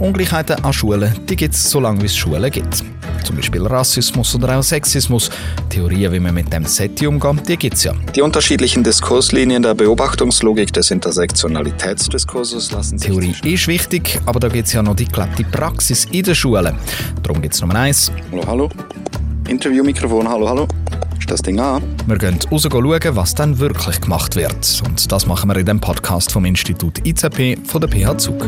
Ungleichheiten an Schulen gibt es so lange, wie es Schulen gibt. Zum Beispiel Rassismus oder auch Sexismus. Theorien, wie man mit dem SETI umgeht, die gibt es ja. Die unterschiedlichen Diskurslinien der Beobachtungslogik des Intersektionalitätsdiskurses lassen sich... Theorie ist wichtig, aber da gibt es ja noch die gelebte Praxis in den Schulen. Darum gibt es Nummer eins. Hallo, hallo. Interviewmikrofon, hallo, hallo. Ist das Ding an? Wir gehen raus schauen, was dann wirklich gemacht wird. Und das machen wir in dem Podcast vom Institut IZP von der PH Zug.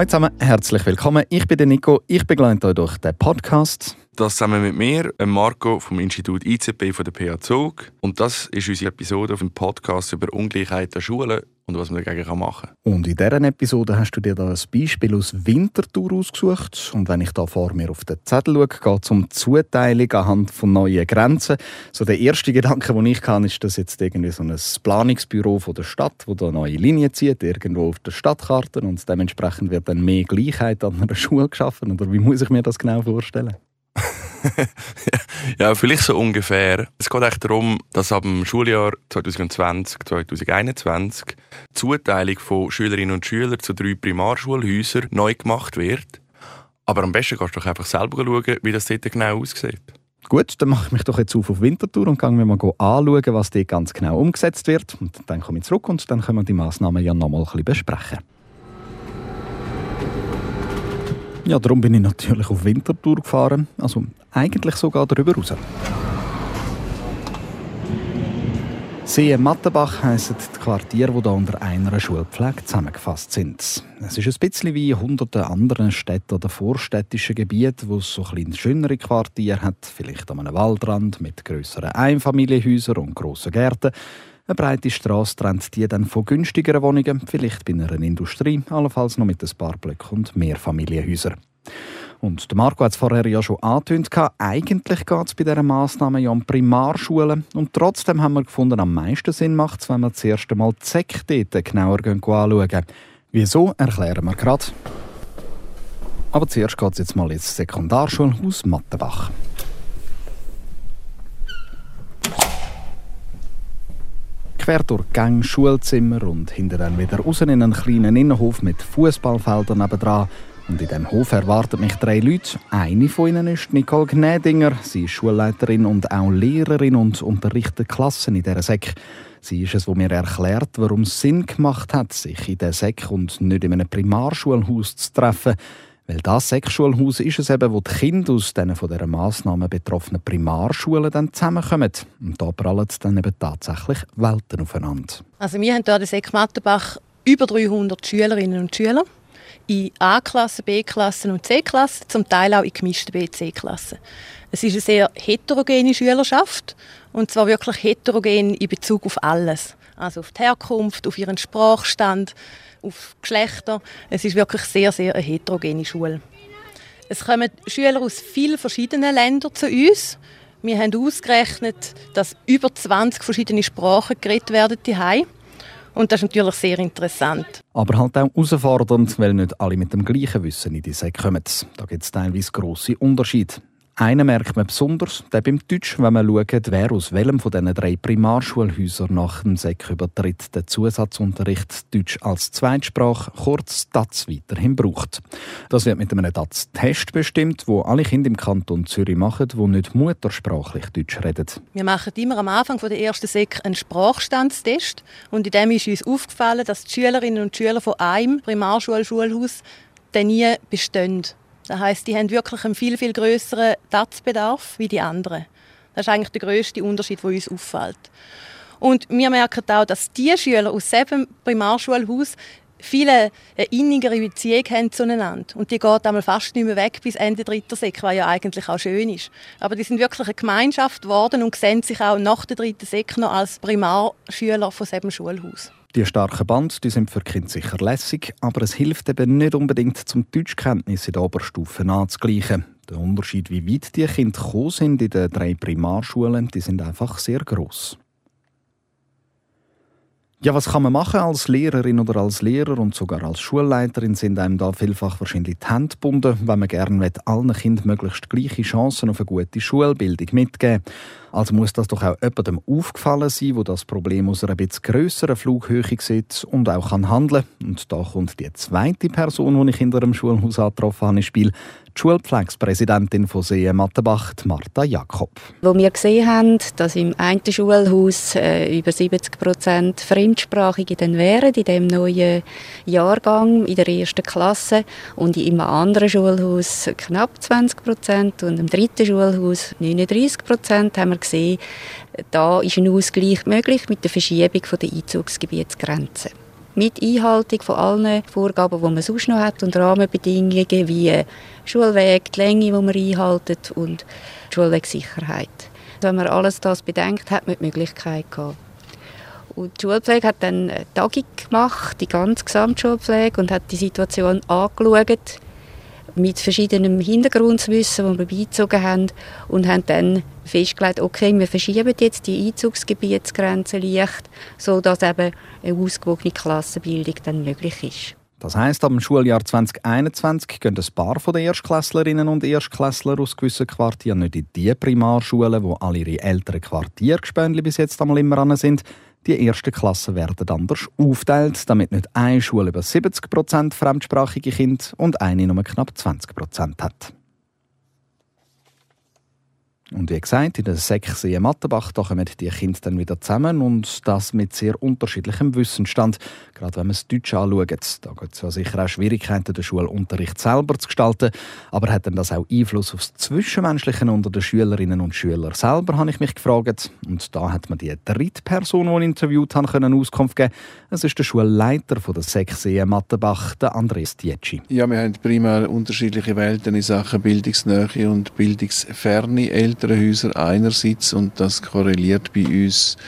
Hallo zusammen, herzlich willkommen. Ich bin der Nico, ich begleite euch durch den Podcast. Das zusammen mit mir, Marco vom Institut ICP von der PH Zug. Und das ist unsere Episode auf dem Podcast über Ungleichheit an Schulen und was man dagegen machen kann. Und in dieser Episode hast du dir da ein Beispiel aus Winterthur ausgesucht. Und wenn ich da vor mir auf den Zettel schaue, geht es um Zuteilung anhand von neuen Grenzen. So der erste Gedanke, den ich kann, ist, dass jetzt irgendwie so ein Planungsbüro von der Stadt, wo da neue Linie zieht, irgendwo auf der Stadtkarte und dementsprechend wird dann mehr Gleichheit an einer Schule geschaffen. Oder wie muss ich mir das genau vorstellen? ja, vielleicht so ungefähr. Es geht echt darum, dass ab dem Schuljahr 2020, 2021 die Zuteilung von Schülerinnen und Schülern zu drei Primarschulhäusern neu gemacht wird. Aber am besten kannst du doch einfach selber schauen, wie das dort genau aussieht. Gut, dann mache ich mich doch jetzt auf auf Winterthur und gehe mir mal anschauen, was dort ganz genau umgesetzt wird. Und dann komme ich zurück und dann können wir die Massnahmen ja nochmal ein bisschen besprechen. Ja, darum bin ich natürlich auf Winterthur gefahren. Also eigentlich sogar darüber raus. See Mattenbach heissen die Quartiere, die hier unter einer Schulpflege zusammengefasst sind. Es ist ein bisschen wie hunderte andere Städte oder vorstädtische Gebiete, wo es so ein schönere Quartiere hat, vielleicht an einem Waldrand mit grösseren Einfamilienhäusern und grossen Gärten. Eine breite Straße trennt die dann von günstigeren Wohnungen, vielleicht bei einer Industrie, allenfalls noch mit ein paar Blöcken und Mehrfamilienhäusern. Und Marco hat es vorher ja schon angetönt, eigentlich geht es bei dieser Massnahme ja um Primarschulen. Und trotzdem haben wir gefunden, am meisten Sinn macht es, wenn wir zuerst einmal die Säcke dort genauer anschauen. Wieso, erklären wir gerade. Aber zuerst geht es jetzt mal ins Sekundarschulhaus Mattenbach. Quer durch Gang, Schulzimmer und hinter dann wieder raus in einen kleinen Innenhof mit Fußballfeldern nebenan und in diesem Hof erwarten mich drei Leute. Eine von ihnen ist Nicole Gnädinger. Sie ist Schulleiterin und auch Lehrerin und unterrichtet Klassen in dieser Säck. Sie ist es, wo mir erklärt, warum es Sinn gemacht hat, sich in der Säck und nicht in einem Primarschulhaus zu treffen. Weil das Säckschulhaus ist es eben, wo die Kinder aus diesen von dieser Massnahme betroffenen Primarschulen dann zusammenkommen. Und da prallen dann eben tatsächlich Welten aufeinander. Also wir haben hier in Säck Mattenbach über 300 Schülerinnen und Schüler in A-Klassen, B-Klassen und C-Klassen, zum Teil auch in gemischten B-C-Klassen. Es ist eine sehr heterogene Schülerschaft und zwar wirklich heterogen in Bezug auf alles. Also auf die Herkunft, auf ihren Sprachstand, auf Geschlechter. Es ist wirklich sehr, sehr eine heterogene Schule. Es kommen Schüler aus vielen verschiedenen Ländern zu uns. Wir haben ausgerechnet, dass über 20 verschiedene Sprachen geredet werden daheim. Und das ist natürlich sehr interessant. Aber halt auch herausfordernd, weil nicht alle mit dem gleichen Wissen in die Säcke kommen. Da gibt es teilweise grosse Unterschiede. Einen merkt man besonders, der beim Deutsch, wenn man schaut, wer aus welchem von diesen drei Primarschulhäusern nach dem SEC übertritt, den Zusatzunterricht Deutsch als Zweitsprache, kurz DATS, weiterhin braucht. Das wird mit einem DATS-Test bestimmt, wo alle Kinder im Kanton Zürich machen, die nicht muttersprachlich Deutsch reden. Wir machen immer am Anfang der ersten SEC einen Sprachstandstest und in dem ist uns aufgefallen, dass die Schülerinnen und Schüler von einem Primarschulschulhaus nie bestehen. Das heißt, die haben wirklich einen viel, viel größeren Platzbedarf wie die anderen. Das ist eigentlich der größte Unterschied, der uns auffällt. Und wir merken auch, dass die Schüler aus diesem Primarschulhaus viele eine innigere Beziehung haben zueinander. Und die geht einmal fast nicht mehr weg bis Ende dritter Sek, was ja eigentlich auch schön ist. Aber die sind wirklich eine Gemeinschaft geworden und sehen sich auch nach der dritten Sek noch als Primarschüler von diesem Schulhaus. Die starken Band die sind für Kinder sicher lässig, aber es hilft eben nicht unbedingt, zum Deutschkenntnis in der Oberstufe anzugleichen. Der Unterschied, wie weit die Kinder gekommen sind in den drei Primarschulen, die sind einfach sehr groß. Ja, was kann man machen als Lehrerin oder als Lehrer und sogar als Schulleiterin sind einem da vielfach wahrscheinlich die Hände gebunden, wenn man gerne allen Kindern möglichst gleiche Chancen auf eine gute Schulbildung mitgeben Also muss das doch auch jemandem aufgefallen sein, wo das Problem aus einer etwas grösseren Flughöhe sieht und auch kann handeln. Und da kommt die zweite Person, die ich in einem Schulhaus angetroffen habe, ins Spiel die Schulpflegspräsidentin von See Mattenbach, Martha Jakob. Wo wir gesehen haben, dass im einen Schulhaus äh, über 70 Prozent Fremdsprachige dann wären, in dem neuen Jahrgang in der ersten Klasse und im anderen Schulhaus knapp 20 Prozent und im dritten Schulhaus 39 Prozent, haben wir gesehen, da ist ein Ausgleich möglich mit der Verschiebung der Einzugsgebietsgrenzen mit Einhaltung von allen Vorgaben, die man sonst noch hat und Rahmenbedingungen wie Schulweg, die Länge, die man einhaltet und Schulwegsicherheit. Wenn man alles das bedenkt, hat man die Möglichkeit gehabt. Und die Schulpflege hat dann eine Tagung gemacht, die ganze Gesamtschulpflege, und hat die Situation angeschaut mit verschiedenem Hintergrundwissen, das wir beizogen haben und haben dann festgelegt, okay, wir verschieben jetzt die Einzugsgebietsgrenze leicht, sodass eben eine ausgewogene Klassenbildung dann möglich ist. Das heisst, ab dem Schuljahr 2021 gehen ein paar von den Erstklässlerinnen und Erstklässler aus gewissen Quartieren nicht in die Primarschulen, wo alle ihre älteren Quartiergespönli bis jetzt einmal immer an sind, die ersten Klassen werden anders aufteilt, damit nicht eine Schule über 70% fremdsprachige Kinder und eine nur knapp 20% hat. Und wie gesagt, in der Sächsee Mattenbach da kommen die Kinder dann wieder zusammen und das mit sehr unterschiedlichem Wissensstand. Gerade wenn man das Deutsch anschaut, da gibt es ja sicher auch Schwierigkeiten, den Schulunterricht selber zu gestalten. Aber hat denn das auch Einfluss auf das Zwischenmenschliche unter den Schülerinnen und Schülern selber, habe ich mich gefragt. Und da hat man die dritte Person, die ich interviewt habe, können Auskunft geben. Es ist der Schulleiter von der Sächsee Mattenbach, der Andres Dietschi. Ja, wir haben primär unterschiedliche Welten in Sachen Bildungsnähe und Bildungsferne. Eltern Elternhäuser einerseits und das korreliert bei uns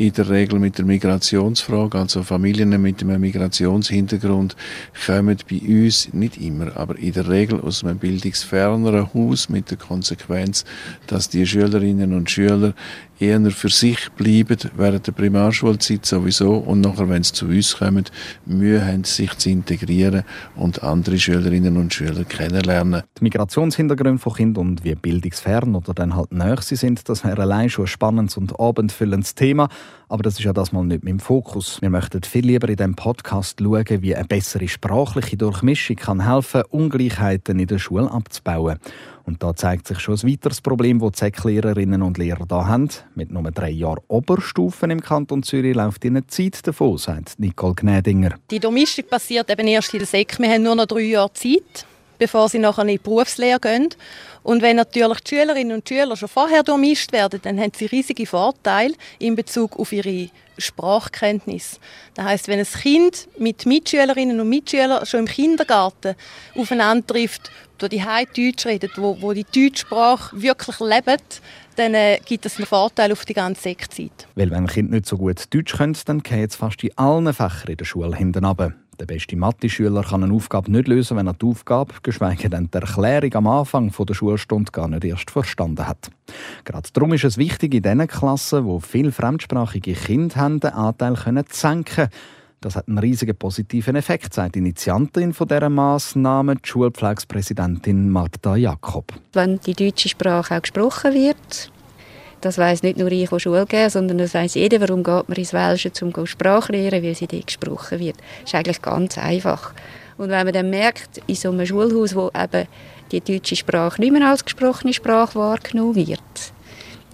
in der Regel mit der Migrationsfrage. Also Familien mit einem Migrationshintergrund kommen bei uns nicht immer, aber in der Regel aus einem bildungsferneren Haus mit der Konsequenz, dass die Schülerinnen und Schüler eher für sich bleiben während der Primarschulzeit sowieso und nachher, wenn sie zu uns kommen, Mühe haben, sich zu integrieren und andere Schülerinnen und Schüler kennenlernen. Die Migrationshintergründe von Kindern und wie bildungsfern oder dann halt näher sie sind, das wäre allein schon ein spannendes und abendfüllendes Thema. Aber das ist ja das mal nicht dem Fokus. Wir möchten viel lieber in diesem Podcast schauen, wie eine bessere sprachliche Durchmischung kann helfen, Ungleichheiten in der Schule abzubauen. Und da zeigt sich schon ein weiteres Problem, das die Säcklehrerinnen und Lehrer da haben. Mit nur drei Jahren Oberstufen im Kanton Zürich läuft ihnen Zeit davon, sagt Nicole Gnädinger. Die Durchmischung passiert eben erst in der Säck. Wir haben nur noch drei Jahre Zeit, bevor sie nachher in die Berufslehre gehen. Und wenn natürlich die Schülerinnen und Schüler schon vorher durchmischt werden, dann haben sie riesige Vorteile in Bezug auf ihre Sprachkenntnis. Das heißt, wenn ein Kind mit Mitschülerinnen und Mitschülern schon im Kindergarten aufeinander trifft, wo die Deutsch redet, wo, wo die deutsche Sprache wirklich lebt, dann äh, gibt es einen Vorteil auf die ganze Sektzeit. Weil wenn ein Kind nicht so gut Deutsch können, dann geht es fast in allen Fächern in der Schule hinten runter. Der beste Mathe-Schüler kann eine Aufgabe nicht lösen, wenn er die Aufgabe, geschweige denn die Erklärung am Anfang der Schulstunde gar nicht erst verstanden hat. Gerade darum ist es wichtig, in diesen Klassen, wo viele fremdsprachige Kinder haben, den Anteil zu senken. Das hat einen riesigen positiven Effekt, sagt die Initiantin von dieser Massnahme, die Schulpflegspräsidentin Martha Jakob. Wenn die deutsche Sprache auch gesprochen wird, das weiß nicht nur ich, die Schule geben, sondern das weiß jeder, warum geht man ins Welsche, um Sprache lernen, weil sie dort gesprochen wird. Das ist eigentlich ganz einfach. Und wenn man dann merkt, in so einem Schulhaus, wo eben die deutsche Sprache nicht mehr als gesprochene Sprache wahrgenommen wird,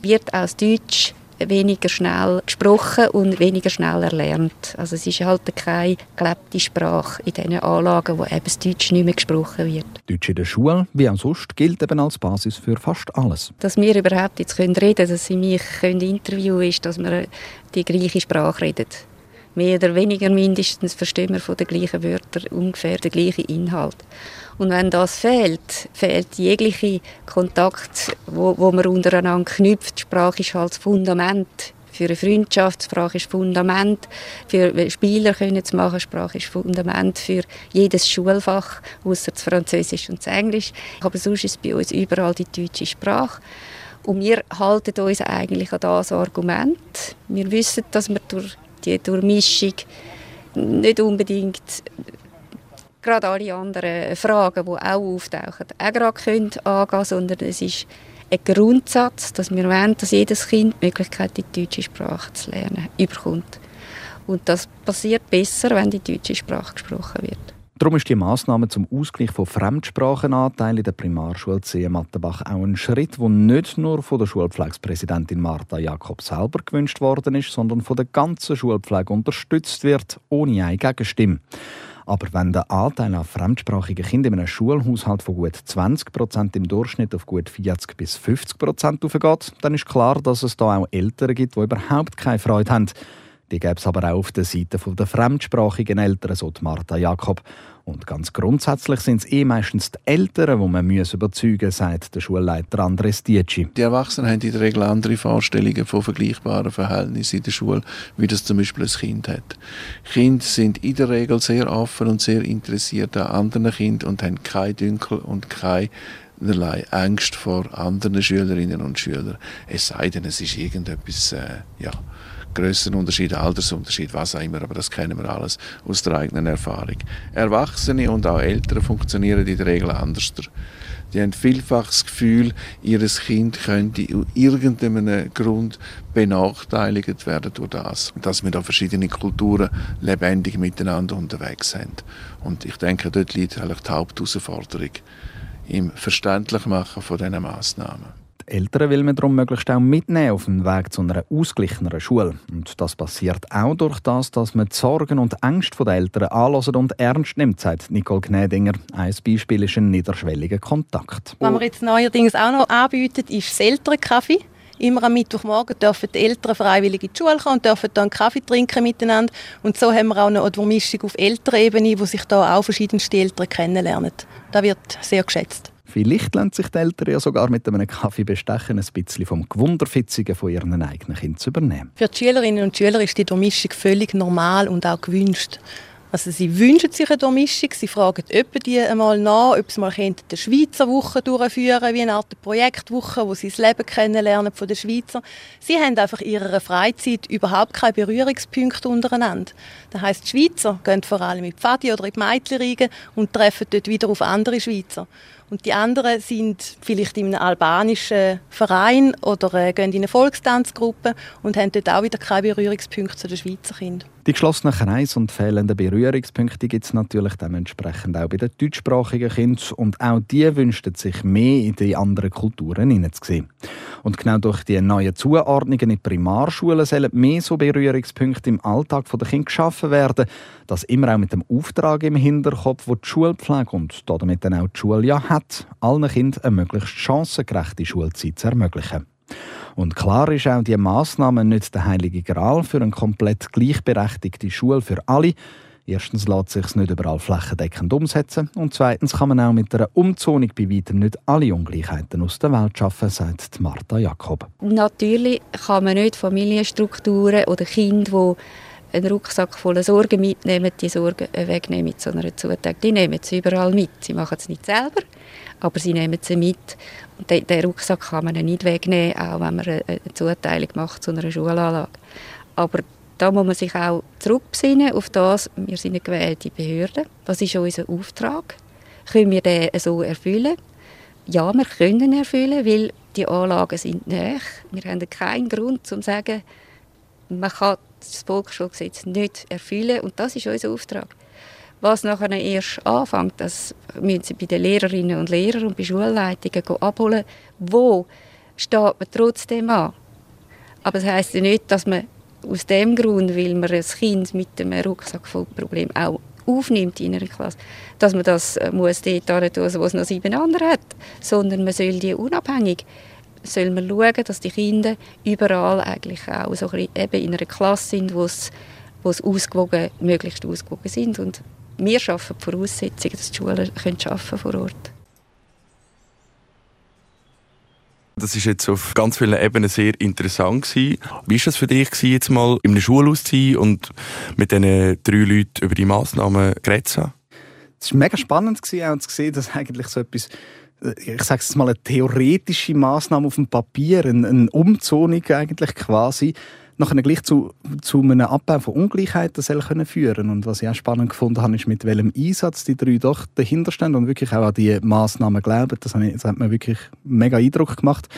wird aus Deutsch weniger schnell gesprochen und weniger schnell erlernt. Also es ist halt keine gelebte Sprache in diesen Anlagen, wo eben das Deutsch nicht mehr gesprochen wird. Deutsch in der Schule, wie auch sonst, gilt eben als Basis für fast alles. Dass wir überhaupt jetzt reden können, dass sie mich interviewen können, ist, dass wir die gleiche Sprache reden. Mehr oder weniger mindestens verstehen wir von den gleichen Wörtern ungefähr den gleichen Inhalt. Und wenn das fehlt, fehlt jegliche Kontakt, wo, wo man untereinander knüpft. Sprache ist halt das Fundament für eine Freundschaft, Sprache ist Fundament für Spieler können zu machen, Sprache ist Fundament für jedes Schulfach, außer das Französisch und das Englisch. Aber sonst ist bei uns überall die deutsche Sprache. Und wir halten uns eigentlich an das Argument. Wir wissen, dass wir durch die Durchmischung nicht unbedingt gerade alle anderen Fragen, die auch auftauchen, auch gerade können angehen sondern es ist ein Grundsatz, dass wir wollen, dass jedes Kind die Möglichkeit, die deutsche Sprache zu lernen, überkommt. Und das passiert besser, wenn die deutsche Sprache gesprochen wird. Darum ist die Massnahme zum Ausgleich von Fremdsprachenanteilen in der Primarschule C. Mattenbach auch ein Schritt, der nicht nur von der Schulpflegepräsidentin Martha Jakob selber gewünscht worden ist, sondern von der ganzen Schulpflege unterstützt wird, ohne eine Gegenstimme. Aber wenn der Anteil an fremdsprachigen Kindern in einem Schulhaushalt von gut 20 Prozent im Durchschnitt auf gut 40 bis 50 Prozent aufgeht, dann ist klar, dass es da auch Eltern gibt, die überhaupt keine Freude haben. Die gäbe es aber auch auf der Seite der fremdsprachigen Eltern, so Martha Jakob. Und ganz grundsätzlich sind es eh meistens die Eltern, die man überzeugen muss, sagt der Schulleiter Andres Dietschi. Die Erwachsenen haben in der Regel andere Vorstellungen von vergleichbaren Verhältnissen in der Schule, wie das zum Beispiel ein Kind hat. Kinder sind in der Regel sehr offen und sehr interessiert an anderen Kindern und haben keine Dünkel und keine keinerlei Angst vor anderen Schülerinnen und Schülern. Es sei denn, es ist irgendetwas, äh, ja, Grössenunterschied, Altersunterschied, was auch immer, aber das kennen wir alles aus der eigenen Erfahrung. Erwachsene und auch Eltern funktionieren in der Regel anders. Die haben vielfach das Gefühl, ihr Kind könnte aus irgendeinem Grund benachteiligt werden durch das. Dass wir da verschiedene Kulturen lebendig miteinander unterwegs sind. Und ich denke, dort liegt eigentlich die Hauptausforderung im Verständlichmachen von diesen Massnahmen. Eltern will man darum möglichst auch mitnehmen auf den Weg zu einer ausgeglicheneren Schule. Und das passiert auch durch das, dass man die Sorgen und Ängste der Eltern anlässt und ernst nimmt, sagt Nicole Gnädinger. Ein Beispiel ist ein niederschwelliger Kontakt. Was wir jetzt neuerdings auch noch anbieten, ist das Elternkaffee. Immer am Mittwochmorgen dürfen die Eltern freiwillig in die Schule kommen und dürfen dann Kaffee trinken miteinander. Und so haben wir auch eine Mischung auf Elternebene, wo sich da auch verschiedenste Eltern kennenlernen. Das wird sehr geschätzt. Vielleicht lernt sich die Eltern ja sogar mit einem Kaffee bestechen, ein bisschen vom Gewunderfitzigen von ihren eigenen Kindern zu übernehmen. Für die Schülerinnen und Schüler ist die Durchmischung völlig normal und auch gewünscht. Also sie wünschen sich eine Durchmischung, sie fragen etwa die einmal nach, ob sie mal eine Schweizer Woche durchführen wie eine Art Projektwoche, wo sie das Leben kennenlernen von den Schweizer. Sie haben einfach in ihrer Freizeit überhaupt keine Berührungspunkte untereinander. Das heisst, die Schweizer gehen vor allem in die Pfadi oder in die Mädchenriege und treffen dort wieder auf andere Schweizer. Und die anderen sind vielleicht in einem albanischen Verein oder äh, gehen in eine Volkstanzgruppe und haben dort auch wieder keine Berührungspunkte zu den Schweizer Kindern. Die geschlossenen Kreise und fehlenden Berührungspunkte gibt es natürlich dementsprechend auch bei den deutschsprachigen Kindern. Und auch die wünschen sich mehr in die anderen Kulturen hineinzusehen. Und genau durch die neuen Zuordnungen in Primarschulen sollen mehr so Berührungspunkte im Alltag der Kinder geschaffen werden. Das immer auch mit dem Auftrag im Hinterkopf, wo die Schulpflege und damit dann auch die Schule ja hat, allen Kindern eine möglichst chancengerechte Schulzeit zu ermöglichen. Und klar ist auch, die Massnahme nicht der heilige Gral für eine komplett gleichberechtigte Schule für alle. Erstens lässt sich es nicht überall flächendeckend umsetzen und zweitens kann man auch mit einer Umzonung bei weitem nicht alle Ungleichheiten aus der Welt schaffen, sagt Martha Jakob. Natürlich kann man nicht Familienstrukturen oder Kinder, die einen Rucksack voller Sorgen mitnehmen, die Sorgen wegnehmen mit so einer Zuteilung. Die nehmen sie überall mit. Sie machen es nicht selber, aber sie nehmen sie mit. Und den, den Rucksack kann man nicht wegnehmen, auch wenn man eine Zuteilung macht zu einer Schulanlage. Aber da muss man sich auch zurückbesinnen auf das, wir sind eine gewählte Behörde. Was ist unser Auftrag? Können wir den so erfüllen? Ja, wir können erfüllen, weil die Anlagen sind näher. Wir haben keinen Grund, um zu sagen, man kann das Volksschulgesetz nicht erfüllen. Und das ist unser Auftrag. Was nachher erst anfängt, das müssen Sie bei den Lehrerinnen und Lehrern und bei Schulleitungen abholen. Wo steht man trotzdem an? Aber das heisst ja nicht, dass man aus dem Grund, weil man ein Kind mit einem Rucksack voll Problem auch aufnimmt in einer Klasse, dass man das äh, muss dort tun, wo es noch sieben andere hat, sondern man soll die unabhängig soll man schauen, dass die Kinder überall eigentlich auch so ein eben in einer Klasse sind, wo es, wo ausgewogen, möglichst ausgewogen sind und wir schaffen die Voraussetzungen, dass die Schulen können arbeiten vor Ort. Das ist jetzt auf ganz vielen Ebenen sehr interessant gewesen. Wie war das für dich gewesen, jetzt mal in einem Schulhaus zu sein und mit diesen drei Leuten über die Massnahmen zu haben? Es war mega spannend gewesen, auch zu sehen, dass eigentlich so etwas ich sage es mal, eine theoretische Maßnahme auf dem Papier, eine, eine Umzonung eigentlich quasi, nachher gleich zu, zu einem Abbau von Ungleichheiten soll können führen Und was ich auch spannend gefunden habe, ist, mit welchem Einsatz die drei doch dahinter stehen und wirklich auch an die Massnahmen glauben. Das, das hat mir wirklich mega Eindruck gemacht.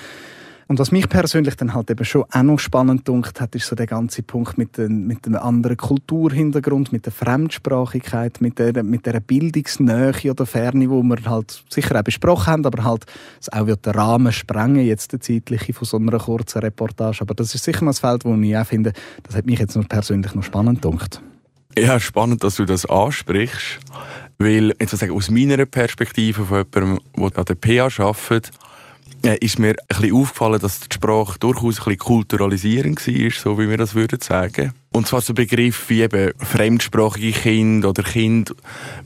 Und was mich persönlich dann halt eben schon auch noch spannend dunkt hat, ist so der ganze Punkt mit, den, mit dem anderen Kulturhintergrund, mit der Fremdsprachigkeit, mit der, mit der Bildungsnähe oder Ferne, wo wir halt sicher auch besprochen haben, aber halt es auch wird den Rahmen sprengen, jetzt der zeitliche von so einer kurzen Reportage. Aber das ist sicher ein Feld, wo ich auch finde, das hat mich jetzt nur persönlich noch spannend dunkt. Ja, spannend, dass du das ansprichst, weil jetzt sagen, aus meiner Perspektive von jemandem, der an der PA arbeitet, ist mir ein bisschen aufgefallen, dass die Sprache durchaus ein bisschen kulturalisierend war, so wie wir das würden sagen. Und zwar so Begriffe wie eben fremdsprachige Kind oder Kind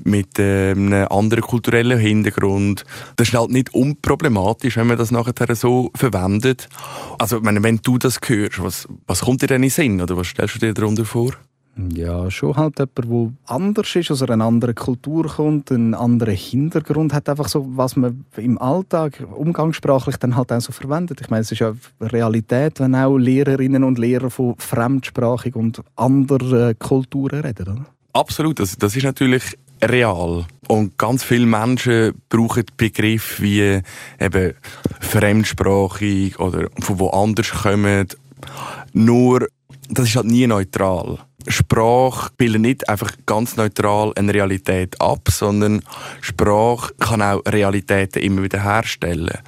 mit äh, einem anderen kulturellen Hintergrund. Das ist halt nicht unproblematisch, wenn man das nachher so verwendet. Also, meine, wenn du das hörst, was, was kommt dir denn in den Sinn oder was stellst du dir darunter vor? Ja, schon halt jemand, der anders ist, aus einer anderen Kultur kommt, einen anderen Hintergrund hat, einfach so, was man im Alltag umgangssprachlich dann halt auch so verwendet. Ich meine, es ist ja Realität, wenn auch Lehrerinnen und Lehrer von fremdsprachig und anderen Kulturen reden, oder? Absolut, das, das ist natürlich real. Und ganz viele Menschen brauchen Begriffe wie eben fremdsprachig oder von woanders kommen. Nur, das ist halt nie neutral. Sprache bildet nicht einfach ganz neutral eine Realität ab, sondern Sprache kann auch Realitäten immer wieder herstellen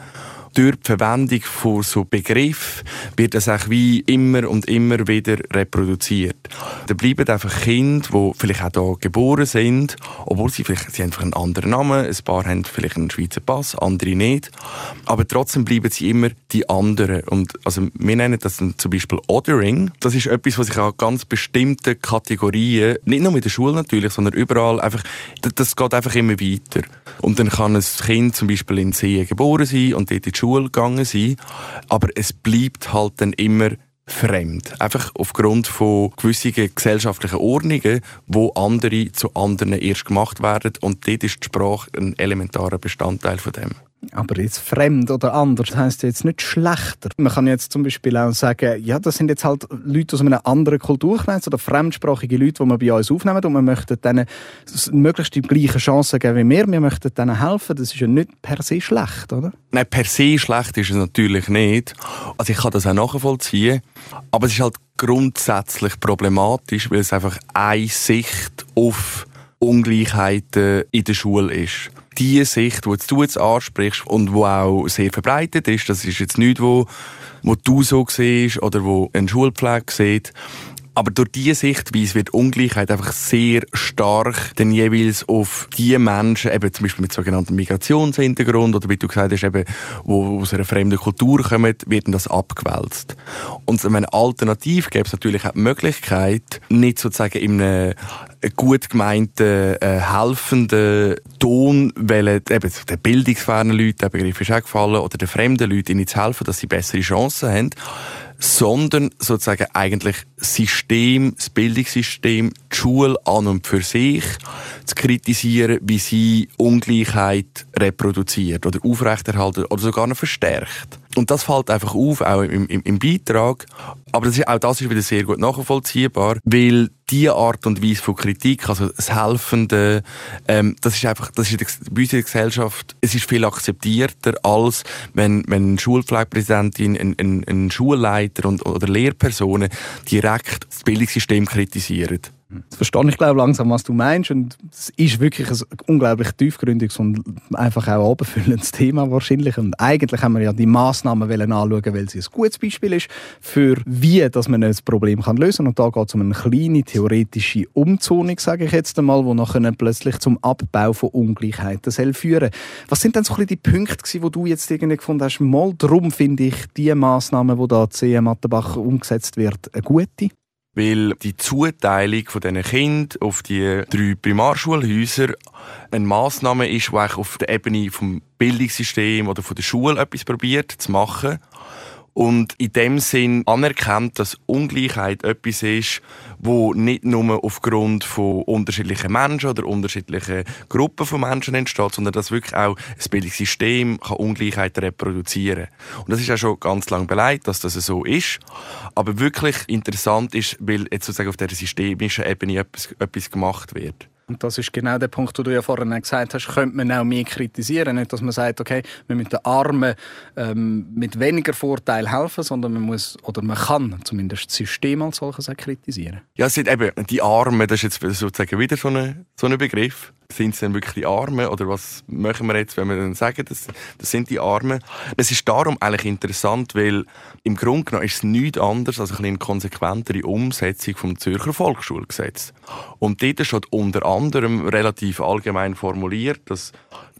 durch die Verwendung von so Begriffen wird das auch wie immer und immer wieder reproduziert. Da bleiben einfach Kinder, die vielleicht auch hier geboren sind, obwohl sie vielleicht sie haben einfach einen anderen Namen, ein paar haben vielleicht einen Schweizer Pass, andere nicht, aber trotzdem bleiben sie immer die anderen. Und also wir nennen das dann zum Beispiel Othering. Das ist etwas, was sich an ganz bestimmten Kategorien, nicht nur mit der Schule natürlich, sondern überall einfach, das geht einfach immer weiter. Und dann kann ein Kind zum Beispiel in Seen geboren sein und dort in die Schule gegangen sein, aber es bleibt halt dann immer fremd. Einfach aufgrund von gewissen gesellschaftlichen Ordnungen, wo andere zu anderen erst gemacht werden und dort ist die Sprache ein elementarer Bestandteil von dem. Aber jetzt fremd oder anders heißt jetzt nicht schlechter. Man kann jetzt zum Beispiel auch sagen, ja, das sind jetzt halt Leute aus einem anderen Kulturkreis oder fremdsprachige Leute, die wir bei uns aufnehmen und wir möchten denen möglichst die gleichen Chancen geben wie wir. Wir möchten denen helfen. Das ist ja nicht per se schlecht, oder? Nein, per se schlecht ist es natürlich nicht. Also ich kann das auch nachvollziehen. Aber es ist halt grundsätzlich problematisch, weil es einfach eine Sicht auf Ungleichheiten in der Schule ist die Sicht, die du jetzt ansprichst und die auch sehr verbreitet ist, das ist jetzt nichts, wo, wo du so siehst oder wo ein Schulpflege sieht, aber durch diese Sichtweise wird Ungleichheit einfach sehr stark dann jeweils auf die Menschen, eben zum Beispiel mit sogenanntem Migrationshintergrund oder wie du gesagt hast, eben, wo aus einer fremden Kultur kommen, wird das abgewälzt. Und eine Alternativ gäbe es natürlich auch die Möglichkeit, nicht sozusagen in einem gut gemeinten, äh, helfenden Ton, weil eben den bildungsfernen Leuten, der Begriff ist auch gefallen, oder den fremden Leuten ihnen zu helfen, dass sie bessere Chancen haben, sondern sozusagen eigentlich System, das Bildungssystem, die Schule an und für sich zu kritisieren, wie sie Ungleichheit reproduziert oder aufrechterhalten oder sogar noch verstärkt. Und das fällt einfach auf, auch im, im, im Beitrag. Aber das ist, auch das ist wieder sehr gut nachvollziehbar, weil diese Art und Weise von Kritik, also das Helfende, ähm, das ist einfach, das ist bei uns in der Gesellschaft, es ist viel akzeptierter, als wenn, wenn eine Schulpflegepräsidentin, ein, ein, ein Schulleiter und, oder Lehrpersonen direkt das Bildungssystem kritisieren. Jetzt verstehe ich glaube langsam, was du meinst und es ist wirklich ein unglaublich tiefgründiges und einfach auch abendfüllendes Thema wahrscheinlich und eigentlich haben wir ja die Massnahmen anschauen, weil sie ein gutes Beispiel ist für wie, dass man ein Problem kann lösen und da geht es um eine kleine theoretische Umzonung, sage ich jetzt einmal, wo nachher plötzlich zum Abbau von Ungleichheiten soll führen. Was sind denn so ein die Punkte, die du jetzt irgendwie gefunden hast, mal darum finde ich die Massnahmen, die da CM Mattenbach umgesetzt wird, eine gute? Weil die Zuteilung von diesen Kindern auf die drei Primarschulhäuser eine Massnahme ist, die auf der Ebene vom Bildungssystem oder der Schule etwas probiert zu machen und in dem Sinn anerkennt, dass Ungleichheit etwas ist, wo nicht nur aufgrund von unterschiedlichen Menschen oder unterschiedlichen Gruppen von Menschen entsteht, sondern dass wirklich auch ein Bildungssystem kann Ungleichheit reproduzieren Und das ist ja schon ganz lange beleidigt, dass das so ist. Aber wirklich interessant ist, weil jetzt sozusagen auf der systemischen Ebene etwas, etwas gemacht wird. Und das ist genau der Punkt, den du ja vorhin gesagt hast, könnte man auch mehr kritisieren. Nicht, dass man sagt, okay, wir müssen den Armen ähm, mit weniger Vorteil helfen, sondern man muss, oder man kann zumindest das System als solches auch kritisieren. Ja, es sind eben die Armen, das ist jetzt sozusagen wieder so ein so eine Begriff sind es dann wirklich die Armen oder was machen wir jetzt, wenn wir dann sagen, das, das sind die Armen? Es ist darum eigentlich interessant, weil im Grunde genommen ist es nichts anderes als eine konsequentere Umsetzung vom Zürcher Volksschulgesetz. Und dort steht unter anderem relativ allgemein formuliert, dass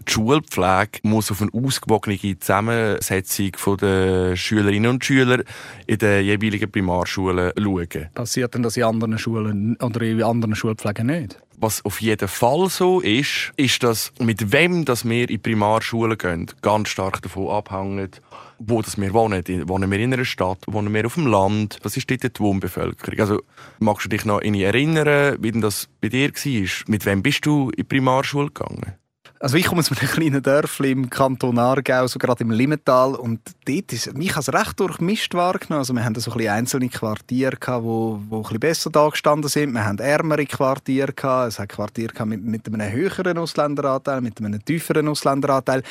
die Schulpflege muss auf eine ausgewogene Zusammensetzung der Schülerinnen und Schüler in den jeweiligen Primarschulen schauen. Passiert denn das in anderen Schulen oder in anderen Schulpflegen nicht? Was auf jeden Fall so ist, ist, dass mit wem das wir in Primarschulen gehen, ganz stark davon abhängt, wo das wir wohnen. Wohnen wir in einer Stadt, wohnen wir auf dem Land? Was ist dort die Wohnbevölkerung? Also, magst du dich noch erinnern, wie denn das bei dir war? Mit wem bist du in die Primarschule gegangen? Also ich komme aus einem kleinen Dörfli im Kanton Aargau, so gerade im Limmental und dort ist, mich als recht durchmischt wahrgenommen. Also wir haben so ein einzelne Quartiere gehabt, wo, wo ein besser dagestanden sind. Wir haben ärmere Quartiere gehabt. Es hat Quartiere mit, mit einem höheren Ausländeranteil, mit einem tieferen Ausländeranteil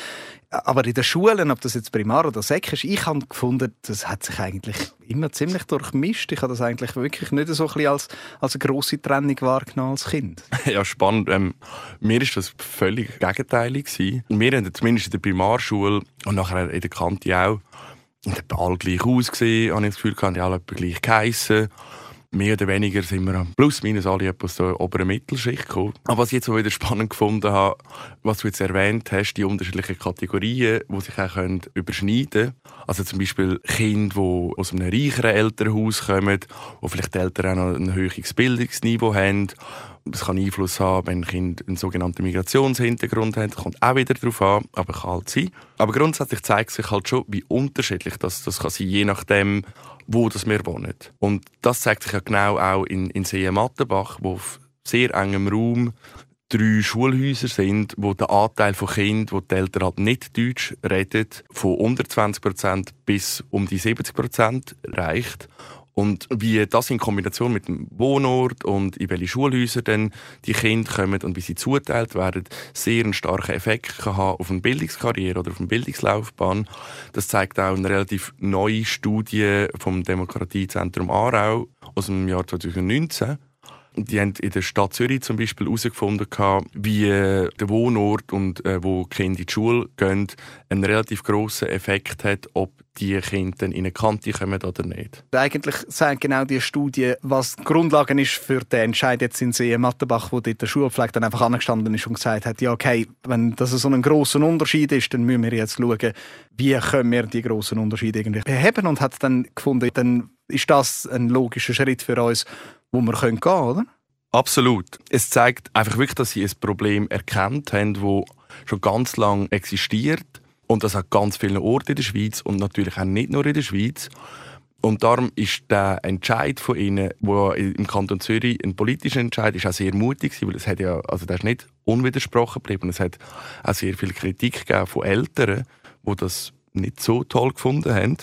aber in den Schulen, ob das jetzt Primar oder Sek ist, ich habe gefunden, das hat sich eigentlich immer ziemlich durchmischt. Ich habe das eigentlich wirklich nicht so ein als, als eine grosse Trennung wahrgenommen als Kind. Ja, spannend. Ähm, mir war das völlig gegenteilig. Gewesen. Wir haben zumindest in der Primarschule und nachher in der Kante auch und alle gleich ausgesehen, habe ich das Gefühl, die alle gleich geheissen mehr oder weniger sind wir plus minus alle aus der oberen Mittelschicht gekommen. Aber was ich jetzt wieder spannend gefunden habe, was du jetzt erwähnt hast, die unterschiedlichen Kategorien, die sich auch überschneiden können. Also zum Beispiel Kinder, die aus einem reicheren Elternhaus kommen, wo vielleicht die Eltern auch noch ein höheres Bildungsniveau haben es kann Einfluss haben, wenn Kinder einen sogenannten Migrationshintergrund haben. Das kommt auch wieder darauf an, aber kann halt sein. Aber grundsätzlich zeigt sich halt schon, wie unterschiedlich das, das kann sein, je nachdem, wo das wir wohnen. Und das zeigt sich ja genau auch in, in See-Mattenbach, wo auf sehr engem Raum drei Schulhäuser sind, wo der Anteil von Kindern, die die Eltern halt nicht Deutsch reden, von unter 20% bis um die 70% reicht. Und wie das in Kombination mit dem Wohnort und in welche Schulhäuser dann die Kinder kommen und wie sie zuteilt werden, sehr einen starken Effekt kann haben auf eine Bildungskarriere oder auf eine Bildungslaufbahn. Das zeigt auch eine relativ neue Studie vom Demokratiezentrum Aarau aus dem Jahr 2019 die haben in der Stadt Zürich zum Beispiel herausgefunden, wie äh, der Wohnort und äh, wo Kinder in die Schule gehen, einen relativ grossen Effekt hat, ob die Kinder in eine Kante kommen oder nicht. Eigentlich sagen genau die Studie, was die Grundlage ist für den Entscheid jetzt in See Mattenbach, wo dort der Schulpflege dann einfach angestanden ist und gesagt hat, ja okay, wenn das so ein grosser Unterschied ist, dann müssen wir jetzt schauen, wie können wir die grossen Unterschiede irgendwie beheben und hat dann gefunden, dann ist das ein logischer Schritt für uns, wo wir gehen können, oder? Absolut. Es zeigt einfach wirklich, dass sie ein Problem erkannt haben, das schon ganz lange existiert und das hat ganz viele Orte in der Schweiz und natürlich auch nicht nur in der Schweiz. Und darum ist der Entscheid von ihnen, wo im Kanton Zürich ein politischer Entscheid ist, auch sehr mutig weil es hat ja, also der ist nicht unwidersprochen geblieben. Es hat auch sehr viel Kritik gegeben von Eltern, die das nicht so toll gefunden haben.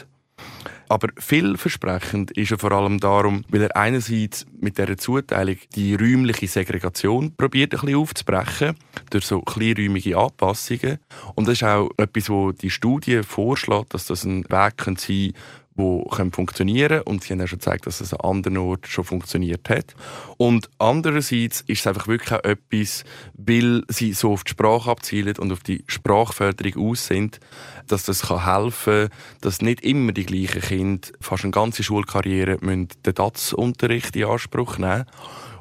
Aber vielversprechend ist er vor allem darum, weil er einerseits mit dieser Zuteilung die räumliche Segregation probiert, ein bisschen aufzubrechen, durch so kleinräumige Anpassungen. Und das ist auch etwas, wo die Studie vorschlägt, dass das ein Weg sein kann, die funktionieren können. Und sie haben auch schon gezeigt, dass es an anderen Orten schon funktioniert hat. Und andererseits ist es einfach wirklich auch etwas, weil sie so auf die Sprache abzielen und auf die Sprachförderung aus sind, dass das helfen kann, dass nicht immer die gleichen Kinder fast eine ganze Schulkarriere den DATS-Unterricht in Anspruch nehmen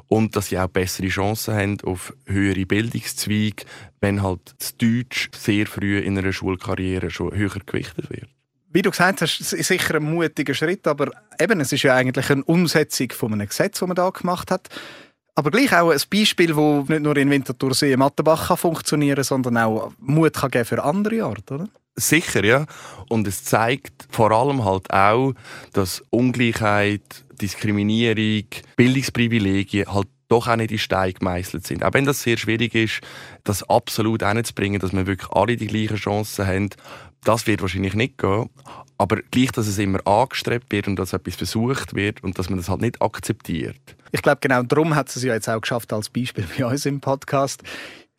und dass sie auch bessere Chancen haben auf höhere Bildungszweige, wenn halt das Deutsch sehr früh in einer Schulkarriere schon höher gewichtet wird wie du gesagt hast, ist sicher ein mutiger Schritt, aber eben, es ist ja eigentlich eine Umsetzung von einem Gesetz, das man da gemacht hat. Aber gleich auch ein Beispiel, das nicht nur in Winterthursee Mattenbach kann funktionieren sondern auch Mut kann geben für andere Orte, oder? Sicher, ja. Und es zeigt vor allem halt auch, dass Ungleichheit, Diskriminierung, Bildungsprivilegien halt doch auch nicht in Stein gemeißelt sind. Auch wenn das sehr schwierig ist, das absolut hinzubringen, dass wir wirklich alle die gleichen Chancen haben, das wird wahrscheinlich nicht gehen. Aber gleich, dass es immer angestrebt wird und dass etwas versucht wird und dass man das halt nicht akzeptiert. Ich glaube, genau darum hat es ja jetzt auch geschafft, als Beispiel bei uns im Podcast.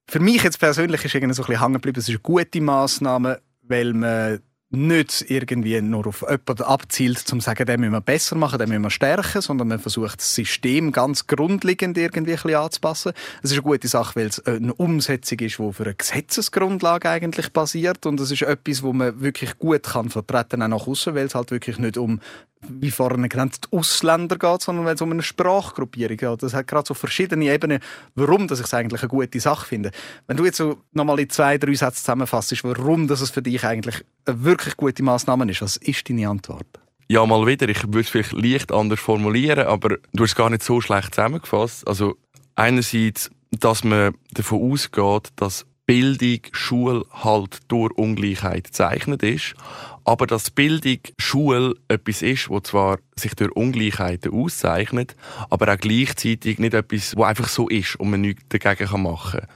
Für mich jetzt persönlich ist irgendwie so ein bisschen hängen geblieben, es ist eine gute Massnahme, weil man nicht irgendwie nur auf jemanden abzielt, um zu sagen, den müssen wir besser machen, den müssen wir stärken, sondern man versucht, das System ganz grundlegend irgendwie ein bisschen anzupassen. Es ist eine gute Sache, weil es eine Umsetzung ist, die auf einer Gesetzesgrundlage eigentlich basiert und es ist etwas, wo man wirklich gut kann vertreten, auch nach außen, weil es halt wirklich nicht um wie vorhin genannt, die Ausländer geht, sondern weil es um eine Sprachgruppierung geht. Das hat gerade so verschiedene Ebenen, warum ich es eigentlich eine gute Sache finde. Wenn du jetzt so nochmal in zwei, drei Sätze zusammenfasst, warum das für dich eigentlich eine wirklich gute Maßnahme ist, was ist deine Antwort? Ja, mal wieder. Ich würde es vielleicht leicht anders formulieren, aber du hast es gar nicht so schlecht zusammengefasst. Also einerseits, dass man davon ausgeht, dass Bildung, Schule halt durch Ungleichheit gezeichnet ist, aber dass Bildung, Schule etwas ist, wo zwar sich durch Ungleichheiten auszeichnet, aber auch gleichzeitig nicht etwas, wo einfach so ist und man nichts dagegen machen kann.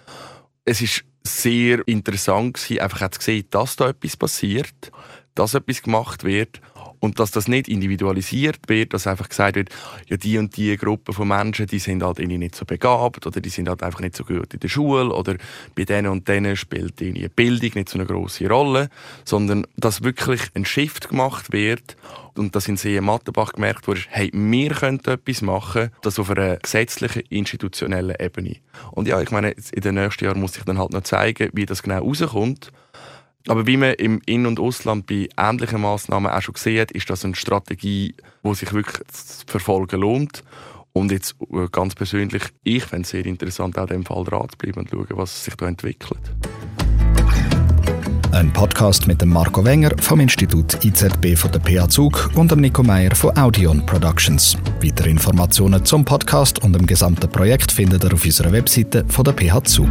Es ist sehr interessant gewesen, einfach zu sehen, dass da etwas passiert, dass etwas gemacht wird und dass das nicht individualisiert wird, dass einfach gesagt wird, ja, die und die Gruppe von Menschen, die sind halt irgendwie nicht so begabt oder die sind halt einfach nicht so gut in der Schule oder bei denen und denen spielt die Bildung nicht so eine große Rolle, sondern dass wirklich ein Shift gemacht wird und dass in See Mattenbach gemerkt wurde, hey, wir können etwas machen, das auf einer gesetzlichen, institutionellen Ebene. Und ja, ich meine, in den nächsten Jahren muss ich dann halt noch zeigen, wie das genau rauskommt. Aber wie man im In- und Ausland bei ähnlichen Massnahmen auch schon hat, ist das eine Strategie, die sich wirklich zu verfolgen lohnt. Und jetzt äh, ganz persönlich, ich fände es sehr interessant, auch in dem Fall dran zu bleiben und schauen, was sich da entwickelt. Ein Podcast mit dem Marco Wenger vom Institut IZB von der PA Zug und dem Nico Meyer von Audion Productions. Weitere Informationen zum Podcast und dem gesamten Projekt findet ihr auf unserer Webseite von der PH Zug.